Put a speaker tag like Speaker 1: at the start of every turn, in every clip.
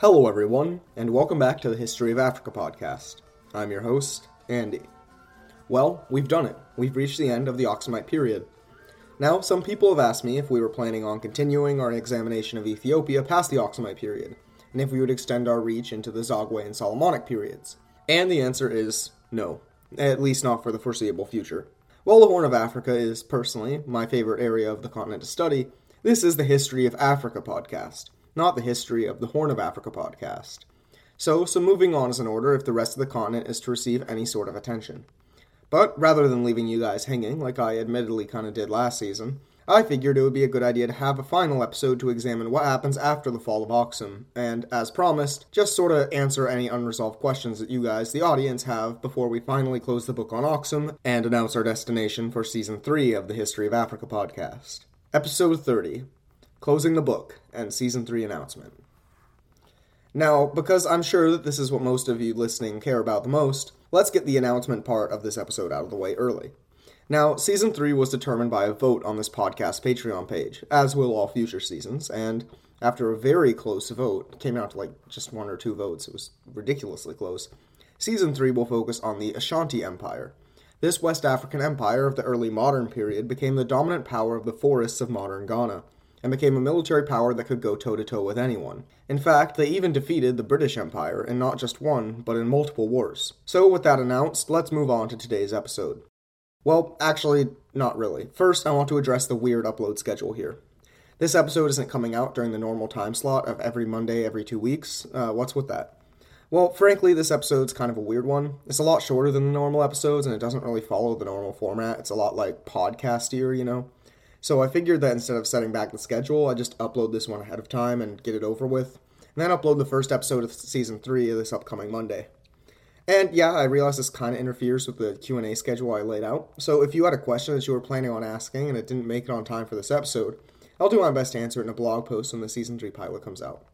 Speaker 1: Hello, everyone, and welcome back to the History of Africa podcast. I'm your host, Andy. Well, we've done it. We've reached the end of the Aksumite period. Now, some people have asked me if we were planning on continuing our examination of Ethiopia past the Aksumite period, and if we would extend our reach into the Zagwe and Solomonic periods. And the answer is no, at least not for the foreseeable future. While the Horn of Africa is, personally, my favorite area of the continent to study, this is the History of Africa podcast not the History of the Horn of Africa podcast. So, some moving on is in order if the rest of the continent is to receive any sort of attention. But rather than leaving you guys hanging, like I admittedly kind of did last season, I figured it would be a good idea to have a final episode to examine what happens after the fall of Aksum, and, as promised, just sort of answer any unresolved questions that you guys, the audience, have before we finally close the book on Aksum and announce our destination for Season 3 of the History of Africa podcast. Episode 30 closing the book, and season 3 announcement. Now, because I'm sure that this is what most of you listening care about the most, let's get the announcement part of this episode out of the way early. Now, season 3 was determined by a vote on this podcast Patreon page, as will all future seasons, and after a very close vote, came out to like just one or two votes, it was ridiculously close. Season 3 will focus on the Ashanti Empire. This West African empire of the early modern period became the dominant power of the forests of modern Ghana and became a military power that could go toe to toe with anyone. In fact, they even defeated the British Empire in not just one, but in multiple wars. So, with that announced, let's move on to today's episode. Well, actually, not really. First, I want to address the weird upload schedule here. This episode isn't coming out during the normal time slot of every Monday every two weeks. Uh, what's with that? Well, frankly, this episode's kind of a weird one. It's a lot shorter than the normal episodes, and it doesn't really follow the normal format. It's a lot like podcastier, you know? So I figured that instead of setting back the schedule, I just upload this one ahead of time and get it over with, and then upload the first episode of season three this upcoming Monday. And yeah, I realize this kind of interferes with the Q&A schedule I laid out. So if you had a question that you were planning on asking and it didn't make it on time for this episode, I'll do my best to answer it in a blog post when the season 3 pilot comes out.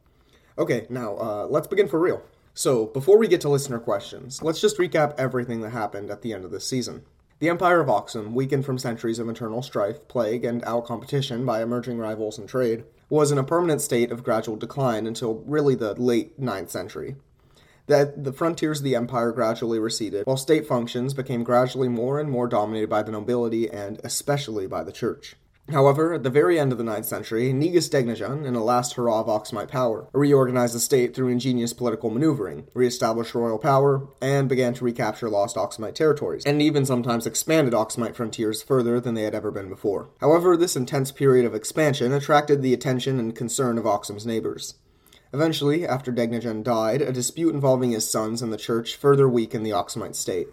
Speaker 1: Okay, now uh, let's begin for real. So, before we get to listener questions, let's just recap everything that happened at the end of this season. The Empire of Aksum, weakened from centuries of internal strife, plague, and out competition by emerging rivals in trade, was in a permanent state of gradual decline until really the late 9th century. That the frontiers of the empire gradually receded, while state functions became gradually more and more dominated by the nobility and especially by the church. However, at the very end of the 9th century, Negus Degnajan, in a last hurrah of Aksumite power, reorganized the state through ingenious political maneuvering, re-established royal power, and began to recapture lost Aksumite territories, and even sometimes expanded Aksumite frontiers further than they had ever been before. However, this intense period of expansion attracted the attention and concern of Aksum's neighbors. Eventually, after Degnajan died, a dispute involving his sons and the church further weakened the Aksumite state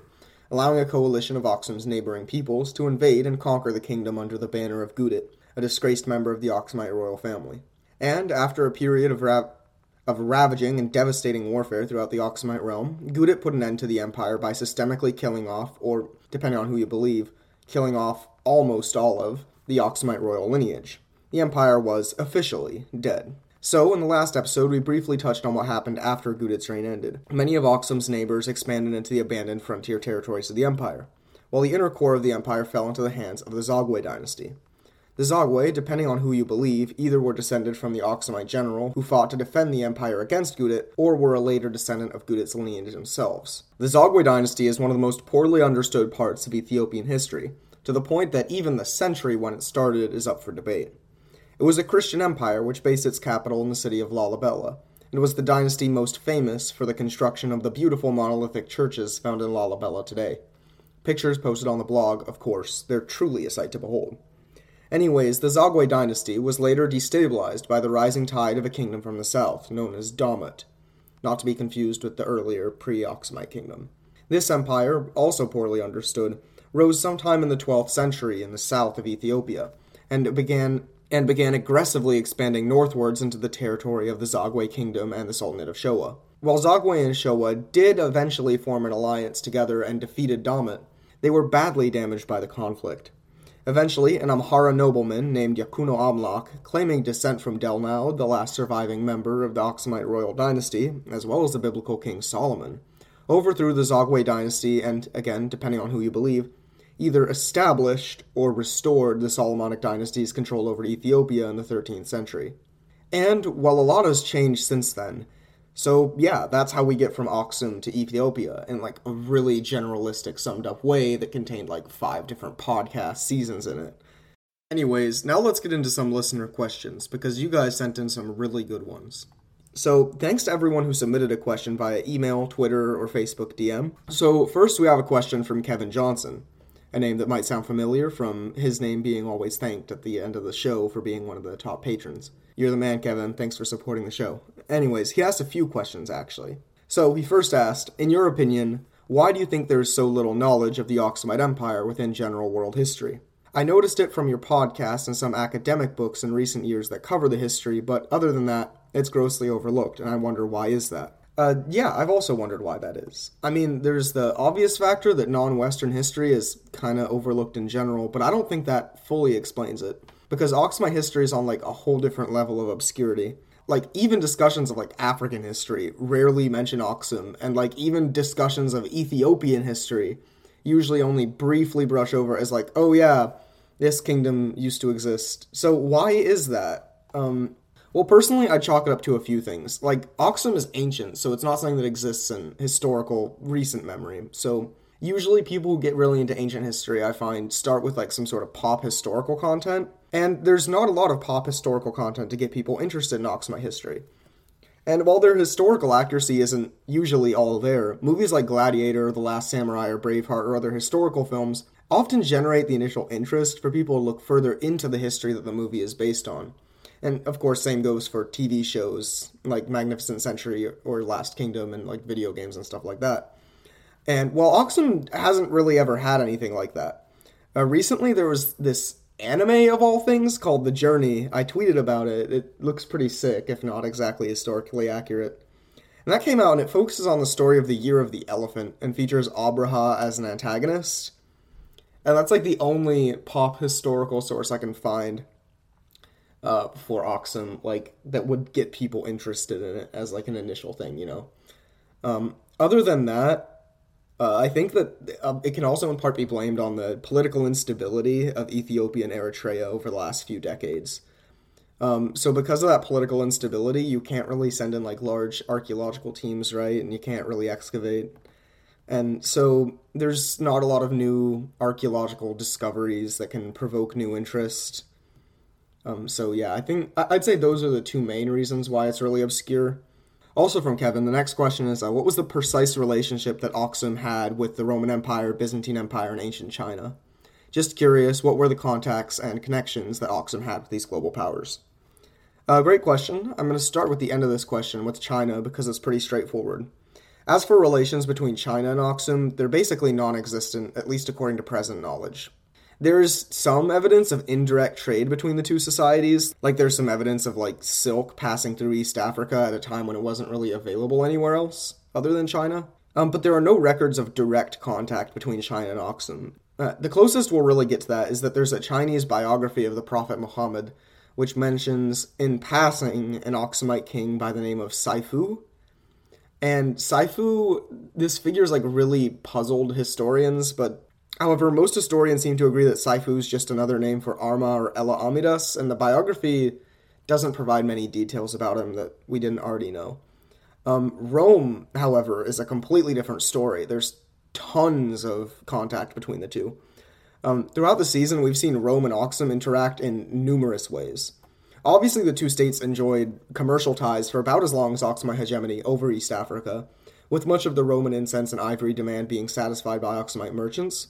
Speaker 1: allowing a coalition of Aksum's neighboring peoples to invade and conquer the kingdom under the banner of Gudit, a disgraced member of the Aksumite royal family. And after a period of, of ravaging and devastating warfare throughout the Aksumite realm, Gudit put an end to the empire by systemically killing off, or depending on who you believe, killing off almost all of the Aksumite royal lineage. The empire was officially dead. So, in the last episode, we briefly touched on what happened after Gudit's reign ended. Many of Aksum's neighbors expanded into the abandoned frontier territories of the empire, while the inner core of the empire fell into the hands of the Zagwe dynasty. The Zagwe, depending on who you believe, either were descended from the Aksumite general who fought to defend the empire against Gudit, or were a later descendant of Gudit's lineage themselves. The Zagwe dynasty is one of the most poorly understood parts of Ethiopian history, to the point that even the century when it started is up for debate. It was a Christian empire which based its capital in the city of Lalibela, and was the dynasty most famous for the construction of the beautiful monolithic churches found in Lalibela today. Pictures posted on the blog, of course, they're truly a sight to behold. Anyways, the Zagwe dynasty was later destabilized by the rising tide of a kingdom from the south, known as Damat, not to be confused with the earlier pre Aksumite kingdom. This empire, also poorly understood, rose sometime in the 12th century in the south of Ethiopia, and began and began aggressively expanding northwards into the territory of the Zagwe kingdom and the Sultanate of Showa. While Zagwe and Showa did eventually form an alliance together and defeated Damat, they were badly damaged by the conflict. Eventually, an Amhara nobleman named Yekuno Amlak, claiming descent from Delnau, the last surviving member of the Aksumite royal dynasty, as well as the biblical king Solomon, overthrew the Zagwe dynasty and, again, depending on who you believe, either established or restored the Solomonic dynasty's control over Ethiopia in the 13th century. And while a lot has changed since then, So, yeah, that's how we get from Aksum to Ethiopia in like a really generalistic, summed up way that contained like five different podcast seasons in it. Anyways, now let's get into some listener questions because you guys sent in some really good ones. So, thanks to everyone who submitted a question via email, Twitter, or Facebook DM. So, first we have a question from Kevin Johnson, a name that might sound familiar from his name being always thanked at the end of the show for being one of the top patrons. You're the man, Kevin. Thanks for supporting the show. Anyways, he asked a few questions actually. So, he first asked, in your opinion, why do you think there is so little knowledge of the Aksumite Empire within general world history? I noticed it from your podcast and some academic books in recent years that cover the history, but other than that, it's grossly overlooked, and I wonder why is that? Uh, yeah, I've also wondered why that is. I mean, there's the obvious factor that non Western history is kind of overlooked in general, but I don't think that fully explains it. Because Aksumite history is on like a whole different level of obscurity. Like, even discussions of like African history rarely mention Aksum, and like even discussions of Ethiopian history usually only briefly brush over as like, oh yeah, this kingdom used to exist. So why is that? Um, well, personally, I chalk it up to a few things. Like, Aksum is ancient, so it's not something that exists in historical, recent memory. So, usually people who get really into ancient history, I find, start with like some sort of pop historical content. And there's not a lot of pop historical content to get people interested in Aksumite history. And while their historical accuracy isn't usually all there, movies like Gladiator, The Last Samurai, or Braveheart, or other historical films often generate the initial interest for people to look further into the history that the movie is based on. And of course, same goes for TV shows like Magnificent Century or Last Kingdom and like video games and stuff like that. And while Aksum hasn't really ever had anything like that, uh, recently there was this anime of all things called The Journey. I tweeted about it. It looks pretty sick, if not exactly historically accurate. And that came out and it focuses on the story of the Year of the Elephant and features Abraha as an antagonist. And that's like the only pop historical source I can find uh, for Aksum, like that would get people interested in it as like an initial thing, you know. Um, other than that, uh, I think that uh, it can also in part be blamed on the political instability of Ethiopia and Eritrea over the last few decades. Um, so because of that political instability, you can't really send in like large archaeological teams, right? And you can't really excavate. And so there's not a lot of new archaeological discoveries that can provoke new interest. Um, so yeah, I think I'd say those are the two main reasons why it's really obscure. Also from Kevin, the next question is, uh, what was the precise relationship that Aksum had with the Roman Empire, Byzantine Empire, and ancient China? Just curious, what were the contacts and connections that Aksum had with these global powers? Uh, great question. I'm going to start with the end of this question with China because it's pretty straightforward. As for relations between China and Aksum, they're basically non existent, at least according to present knowledge. There's some evidence of indirect trade between the two societies. Like there's some evidence of like silk passing through East Africa at a time when it wasn't really available anywhere else other than China. Um, but there are no records of direct contact between China and Aksum. Uh, the closest we'll really get to that is that there's a Chinese biography of the Prophet Muhammad, which mentions in passing an Aksumite king by the name of Saifu. And Saifu, this figure is like really puzzled historians, but However, most historians seem to agree that Saifu is just another name for Arma or Ella Amidas, and the biography doesn't provide many details about him that we didn't already know. Um, Rome, however, is a completely different story. There's tons of contact between the two. Um, throughout the season, we've seen Rome and Aksum interact in numerous ways. Obviously, the two states enjoyed commercial ties for about as long as Aksumite hegemony over East Africa, with much of the Roman incense and ivory demand being satisfied by Aksumite merchants.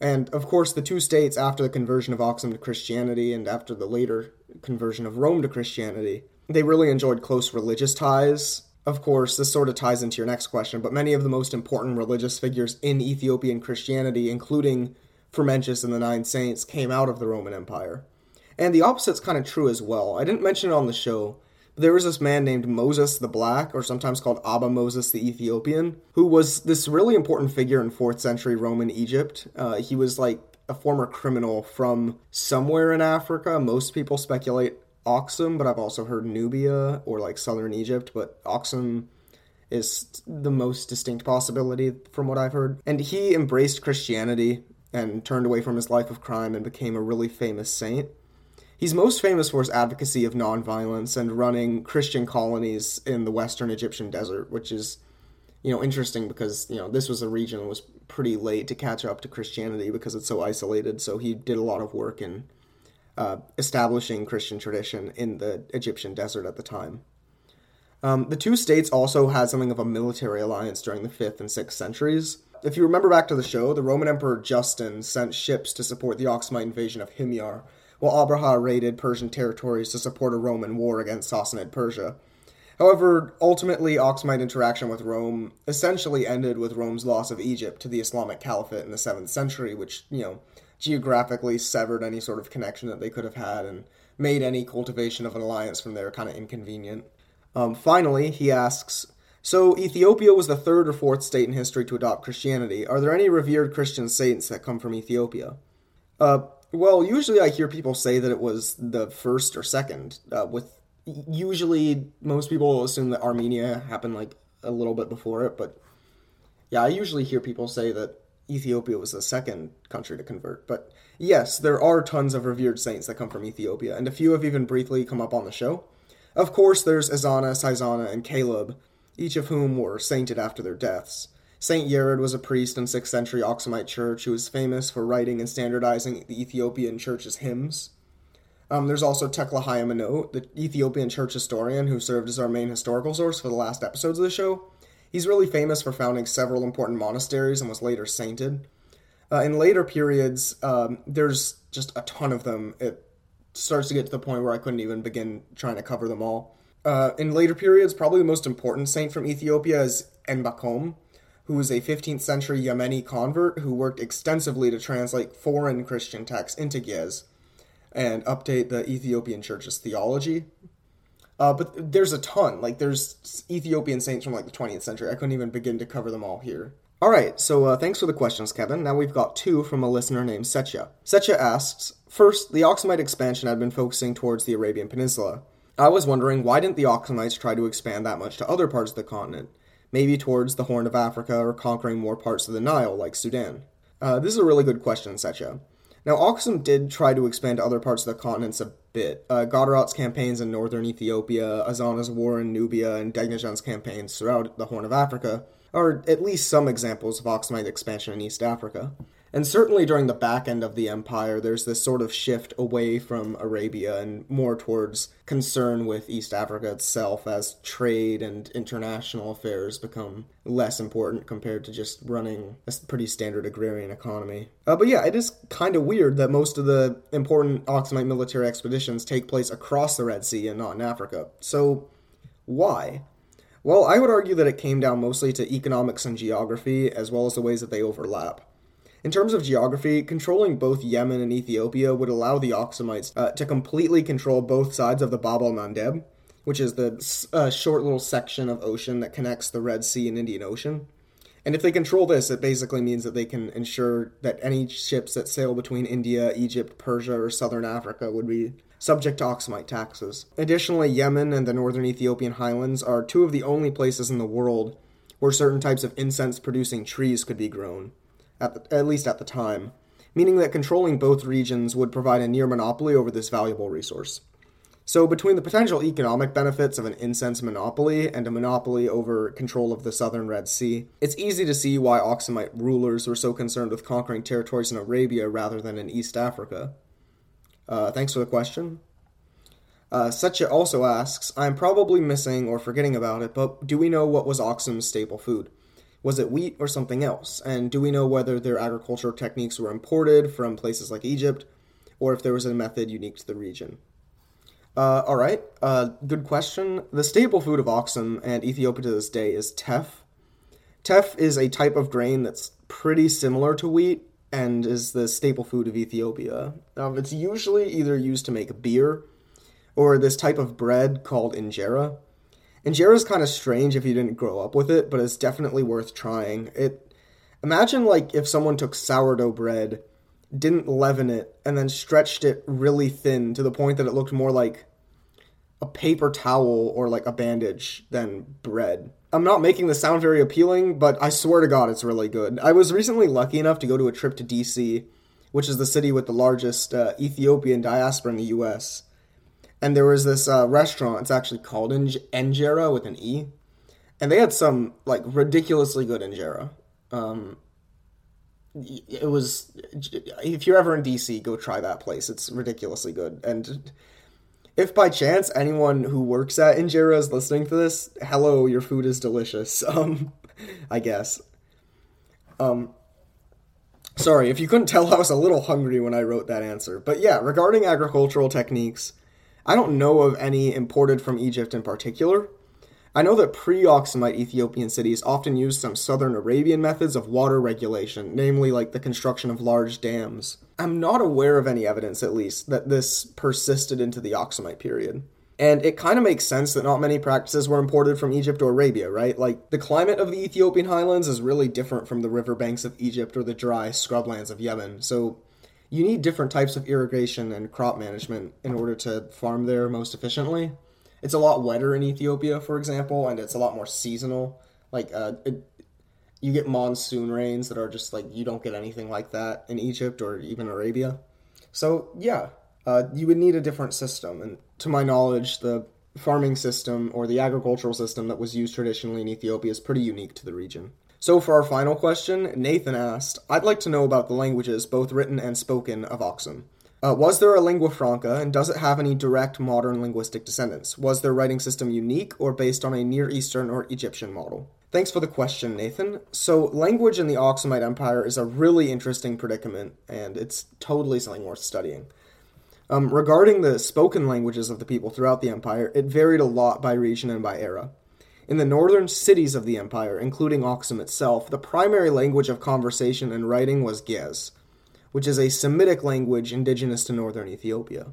Speaker 1: And of course, the two states, after the conversion of Aksum to Christianity and after the later conversion of Rome to Christianity, they really enjoyed close religious ties. Of course, this sort of ties into your next question, but many of the most important religious figures in Ethiopian Christianity, including Frumentius and the Nine Saints, came out of the Roman Empire. And the opposite's kind of true as well. I didn't mention it on the show, there was this man named Moses the Black, or sometimes called Abba Moses the Ethiopian, who was this really important figure in 4th century Roman Egypt. Uh, he was like a former criminal from somewhere in Africa. Most people speculate Aksum, but I've also heard Nubia or like southern Egypt, but Aksum is the most distinct possibility from what I've heard. And he embraced Christianity and turned away from his life of crime and became a really famous saint. He's most famous for his advocacy of nonviolence and running Christian colonies in the western Egyptian desert, which is, you know, interesting because, you know, this was a region that was pretty late to catch up to Christianity because it's so isolated. So he did a lot of work in uh, establishing Christian tradition in the Egyptian desert at the time. Um, the two states also had something of a military alliance during the 5th and 6th centuries. If you remember back to the show, the Roman Emperor Justin sent ships to support the Aksumite invasion of Himyar, while Abraha raided Persian territories to support a Roman war against Sassanid Persia. However, ultimately, Aksumite interaction with Rome essentially ended with Rome's loss of Egypt to the Islamic Caliphate in the 7th century, which, you know, geographically severed any sort of connection that they could have had and made any cultivation of an alliance from there kind of inconvenient. Um, finally, he asks So, Ethiopia was the third or fourth state in history to adopt Christianity. Are there any revered Christian saints that come from Ethiopia? Uh, well, usually I hear people say that it was the first or second. Uh, with usually most people assume that Armenia happened like a little bit before it, but yeah, I usually hear people say that Ethiopia was the second country to convert. But yes, there are tons of revered saints that come from Ethiopia, and a few have even briefly come up on the show. Of course, there's Azana, Saizana, and Caleb, each of whom were sainted after their deaths. Saint Yared was a priest in 6th century Aksumite church who was famous for writing and standardizing the Ethiopian church's hymns. Um, there's also Tekle Haymanot, the Ethiopian church historian who served as our main historical source for the last episodes of the show. He's really famous for founding several important monasteries and was later sainted. Uh, in later periods, um, there's just a ton of them. It starts to get to the point where I couldn't even begin trying to cover them all. Uh, in later periods, probably the most important saint from Ethiopia is Enbakom who was a 15th century Yemeni convert who worked extensively to translate foreign Christian texts into Ge'ez and update the Ethiopian church's theology. Uh, but there's a ton. Like, there's Ethiopian saints from like the 20th century. I couldn't even begin to cover them all here. All right, so uh, thanks for the questions, Kevin. Now we've got two from a listener named Setcha. Setcha asks First, the Aksumite expansion had been focusing towards the Arabian Peninsula. I was wondering why didn't the Aksumites try to expand that much to other parts of the continent? Maybe towards the Horn of Africa or conquering more parts of the Nile, like Sudan? Uh, this is a really good question, Setcha. Now, Aksum did try to expand to other parts of the continents a bit. Uh, campaigns in northern Ethiopia, Azana's war in Nubia, and Degnajan's campaigns throughout the Horn of Africa are at least some examples of Aksumite expansion in East Africa. And certainly during the back end of the empire, there's this sort of shift away from Arabia and more towards concern with East Africa itself as trade and international affairs become less important compared to just running a pretty standard agrarian economy. Uh, but yeah, it is kind of weird that most of the important Aksumite military expeditions take place across the Red Sea and not in Africa. So, why? Well, I would argue that it came down mostly to economics and geography, as well as the ways that they overlap. In terms of geography, controlling both Yemen and Ethiopia would allow the Aksumites uh, to completely control both sides of the Bab el Mandeb, which is the uh, short little section of ocean that connects the Red Sea and Indian Ocean. And if they control this, it basically means that they can ensure that any ships that sail between India, Egypt, Persia, or southern Africa would be subject to Aksumite taxes. Additionally, Yemen and the northern Ethiopian highlands are two of the only places in the world where certain types of incense producing trees could be grown at, the, at least at the time, meaning that controlling both regions would provide a near monopoly over this valuable resource. So, between the potential economic benefits of an incense monopoly and a monopoly over control of the southern Red Sea, it's easy to see why Aksumite rulers were so concerned with conquering territories in Arabia rather than in East Africa. Uh, thanks for the question. Uh, Setcha also asks I'm probably missing or forgetting about it, but do we know what was Aksum's staple food? Was it wheat or something else? And do we know whether their agricultural techniques were imported from places like Egypt, or if there was a method unique to the region? Uh, all right, uh, good question. The staple food of Aksum and Ethiopia to this day is teff. Teff is a type of grain that's pretty similar to wheat and is the staple food of Ethiopia. Um, it's usually either used to make beer or this type of bread called injera. Injera is kind of strange if you didn't grow up with it, but it's definitely worth trying. It imagine like if someone took sourdough bread, didn't leaven it, and then stretched it really thin to the point that it looked more like a paper towel or like a bandage than bread. I'm not making this sound very appealing, but I swear to God it's really good. I was recently lucky enough to go to a trip to DC which is the city with the largest uh, Ethiopian diaspora in the U.S. And there was this uh, restaurant. It's actually called Injera with an E, and they had some like ridiculously good injera. Um, it was if you're ever in DC, go try that place. It's ridiculously good. And if by chance anyone who works at Injera is listening to this, hello, your food is delicious. Um, I guess. Um, sorry if you couldn't tell, I was a little hungry when I wrote that answer. But yeah, regarding agricultural techniques, I don't know of any imported from Egypt in particular. I know that pre Aksumite Ethiopian cities often used some southern Arabian methods of water regulation, namely like the construction of large dams. I'm not aware of any evidence, at least, that this persisted into the Aksumite period. And it kind of makes sense that not many practices were imported from Egypt or Arabia, right? Like, the climate of the Ethiopian highlands is really different from the riverbanks of Egypt or the dry scrublands of Yemen. So, you need different types of irrigation and crop management in order to farm there most efficiently it's a lot wetter in Ethiopia, for example, and it's a lot more seasonal. Like uh, it, you get monsoon rains that are just like you don't get anything like that in Egypt or even Arabia. So yeah, uh, you would need a different system, and to my knowledge, the farming system or the agricultural system that was used traditionally in Ethiopia is pretty unique to the region. So, for our final question, Nathan asked, I'd like to know about the languages, both written and spoken, of Aksum. Uh, was there a lingua franca, and does it have any direct modern linguistic descendants? Was their writing system unique or based on a Near Eastern or Egyptian model? Thanks for the question, Nathan. So, language in the Aksumite Empire is a really interesting predicament, and it's totally something worth studying. Um, regarding the spoken languages of the people throughout the empire, it varied a lot by region and by era. In the northern cities of the empire, including Aksum itself, the primary language of conversation and writing was Ge'ez, which is a Semitic language indigenous to northern Ethiopia.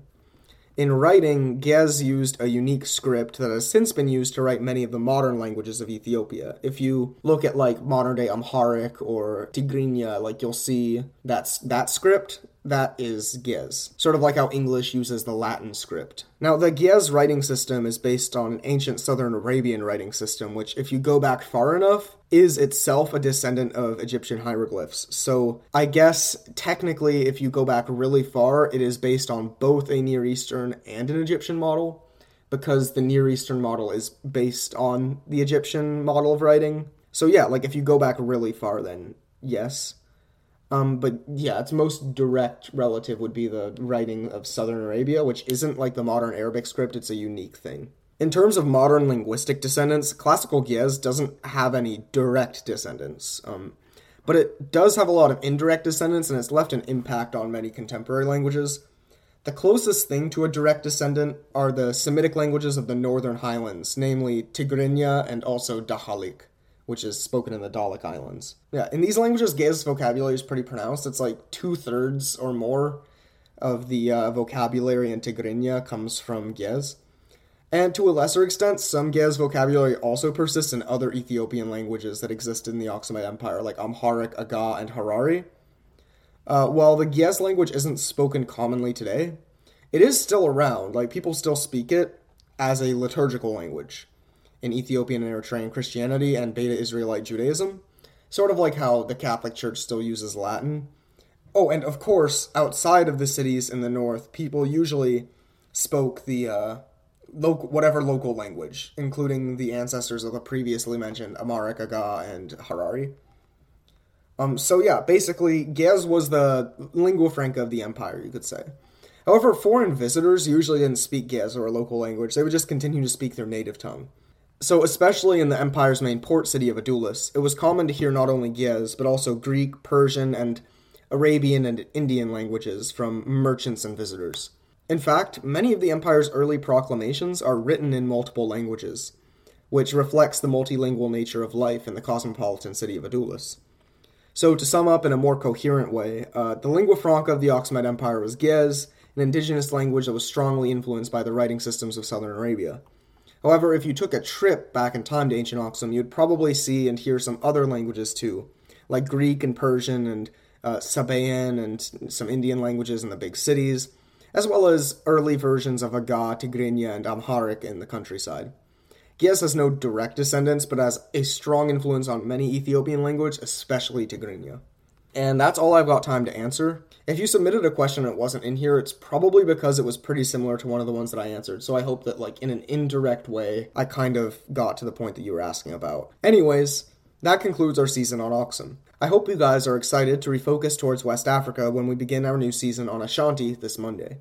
Speaker 1: In writing, Ge'ez used a unique script that has since been used to write many of the modern languages of Ethiopia. If you look at like modern day Amharic or Tigrinya, like you'll see that's that script that is Ge'ez, sort of like how English uses the Latin script. Now, the Ge'ez writing system is based on an ancient Southern Arabian writing system, which, if you go back far enough, is itself a descendant of Egyptian hieroglyphs. So, I guess technically, if you go back really far, it is based on both a Near Eastern and an Egyptian model, because the Near Eastern model is based on the Egyptian model of writing. So, yeah, like if you go back really far, then yes. Um, but yeah, its most direct relative would be the writing of Southern Arabia, which isn't like the modern Arabic script, it's a unique thing. In terms of modern linguistic descendants, classical Ge'ez doesn't have any direct descendants, um, but it does have a lot of indirect descendants and it's left an impact on many contemporary languages. The closest thing to a direct descendant are the Semitic languages of the northern highlands, namely Tigrinya and also Dahalik which is spoken in the Dahlak Islands. Yeah, in these languages, Ge'ez vocabulary is pretty pronounced. It's like two thirds or more of the uh, vocabulary in Tigrinya comes from Ge'ez. And to a lesser extent, some Ge'ez vocabulary also persists in other Ethiopian languages that exist in the Aksumite Empire, like Amharic, Aga, and Harari. Uh, while the Ge'ez language isn't spoken commonly today, it is still around. Like, people still speak it as a liturgical language in Ethiopian and Eritrean Christianity and Beta Israelite Judaism, sort of like how the Catholic Church still uses Latin. Oh, and of course, outside of the cities in the north, people usually spoke the uh, local, whatever local language, including the ancestors of the previously mentioned Amharic, Aga, and Harari. Um, so yeah, basically, Ge'ez was the lingua franca of the empire, you could say. However, foreign visitors usually didn't speak Ge'ez or a local language; they would just continue to speak their native tongue. So, especially in the empire's main port city of Adulis, it was common to hear not only Ge'ez, but also Greek, Persian, and Arabian and Indian languages from merchants and visitors. In fact, many of the empire's early proclamations are written in multiple languages, which reflects the multilingual nature of life in the cosmopolitan city of Adulis. So, to sum up in a more coherent way, uh, the lingua franca of the Aksumite Empire was Ge'ez, an indigenous language that was strongly influenced by the writing systems of southern Arabia. However, if you took a trip back in time to ancient Aksum, you'd probably see and hear some other languages too, like Greek and Persian and uh, Sabaean and some Indian languages in the big cities, as well as early versions of Aga, Tigrinya, and Amharic in the countryside. Ge'ez has no direct descendants, but has a strong influence on many Ethiopian language, especially Tigrinya. And that's all I've got time to answer. If you submitted a question and it wasn't in here, it's probably because it was pretty similar to one of the ones that I answered. So I hope that, like, in an indirect way, I kind of got to the point that you were asking about. Anyways, that concludes our season on Aksum. I hope you guys are excited to refocus towards West Africa when we begin our new season on Ashanti this Monday.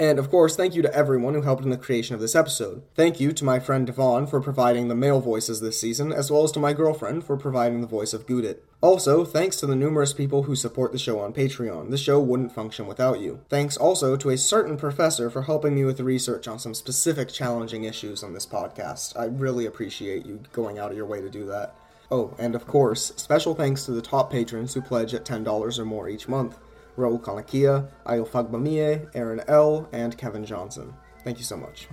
Speaker 1: And of course, thank you to everyone who helped in the creation of this episode. Thank you to my friend Devon for providing the male voices this season, as well as to my girlfriend for providing the voice of Gudit. Also, thanks to the numerous people who support the show on Patreon. The show wouldn't function without you. Thanks also to a certain professor for helping me with the research on some specific challenging issues on this podcast. I really appreciate you going out of your way to do that. Oh, and of course, special thanks to the top patrons who pledge at $10 or more each month. Raul Kanakia, Ayo Fagbamie, Aaron L., and Kevin Johnson. Thank you so much.